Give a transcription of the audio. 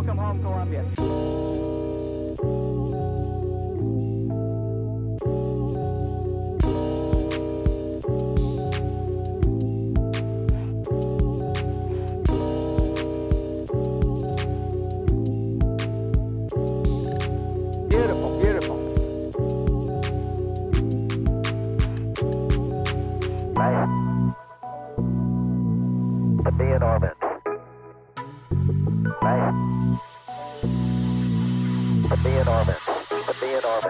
Welcome home, Columbia. Beautiful, beautiful. Be in orbit. in orbit.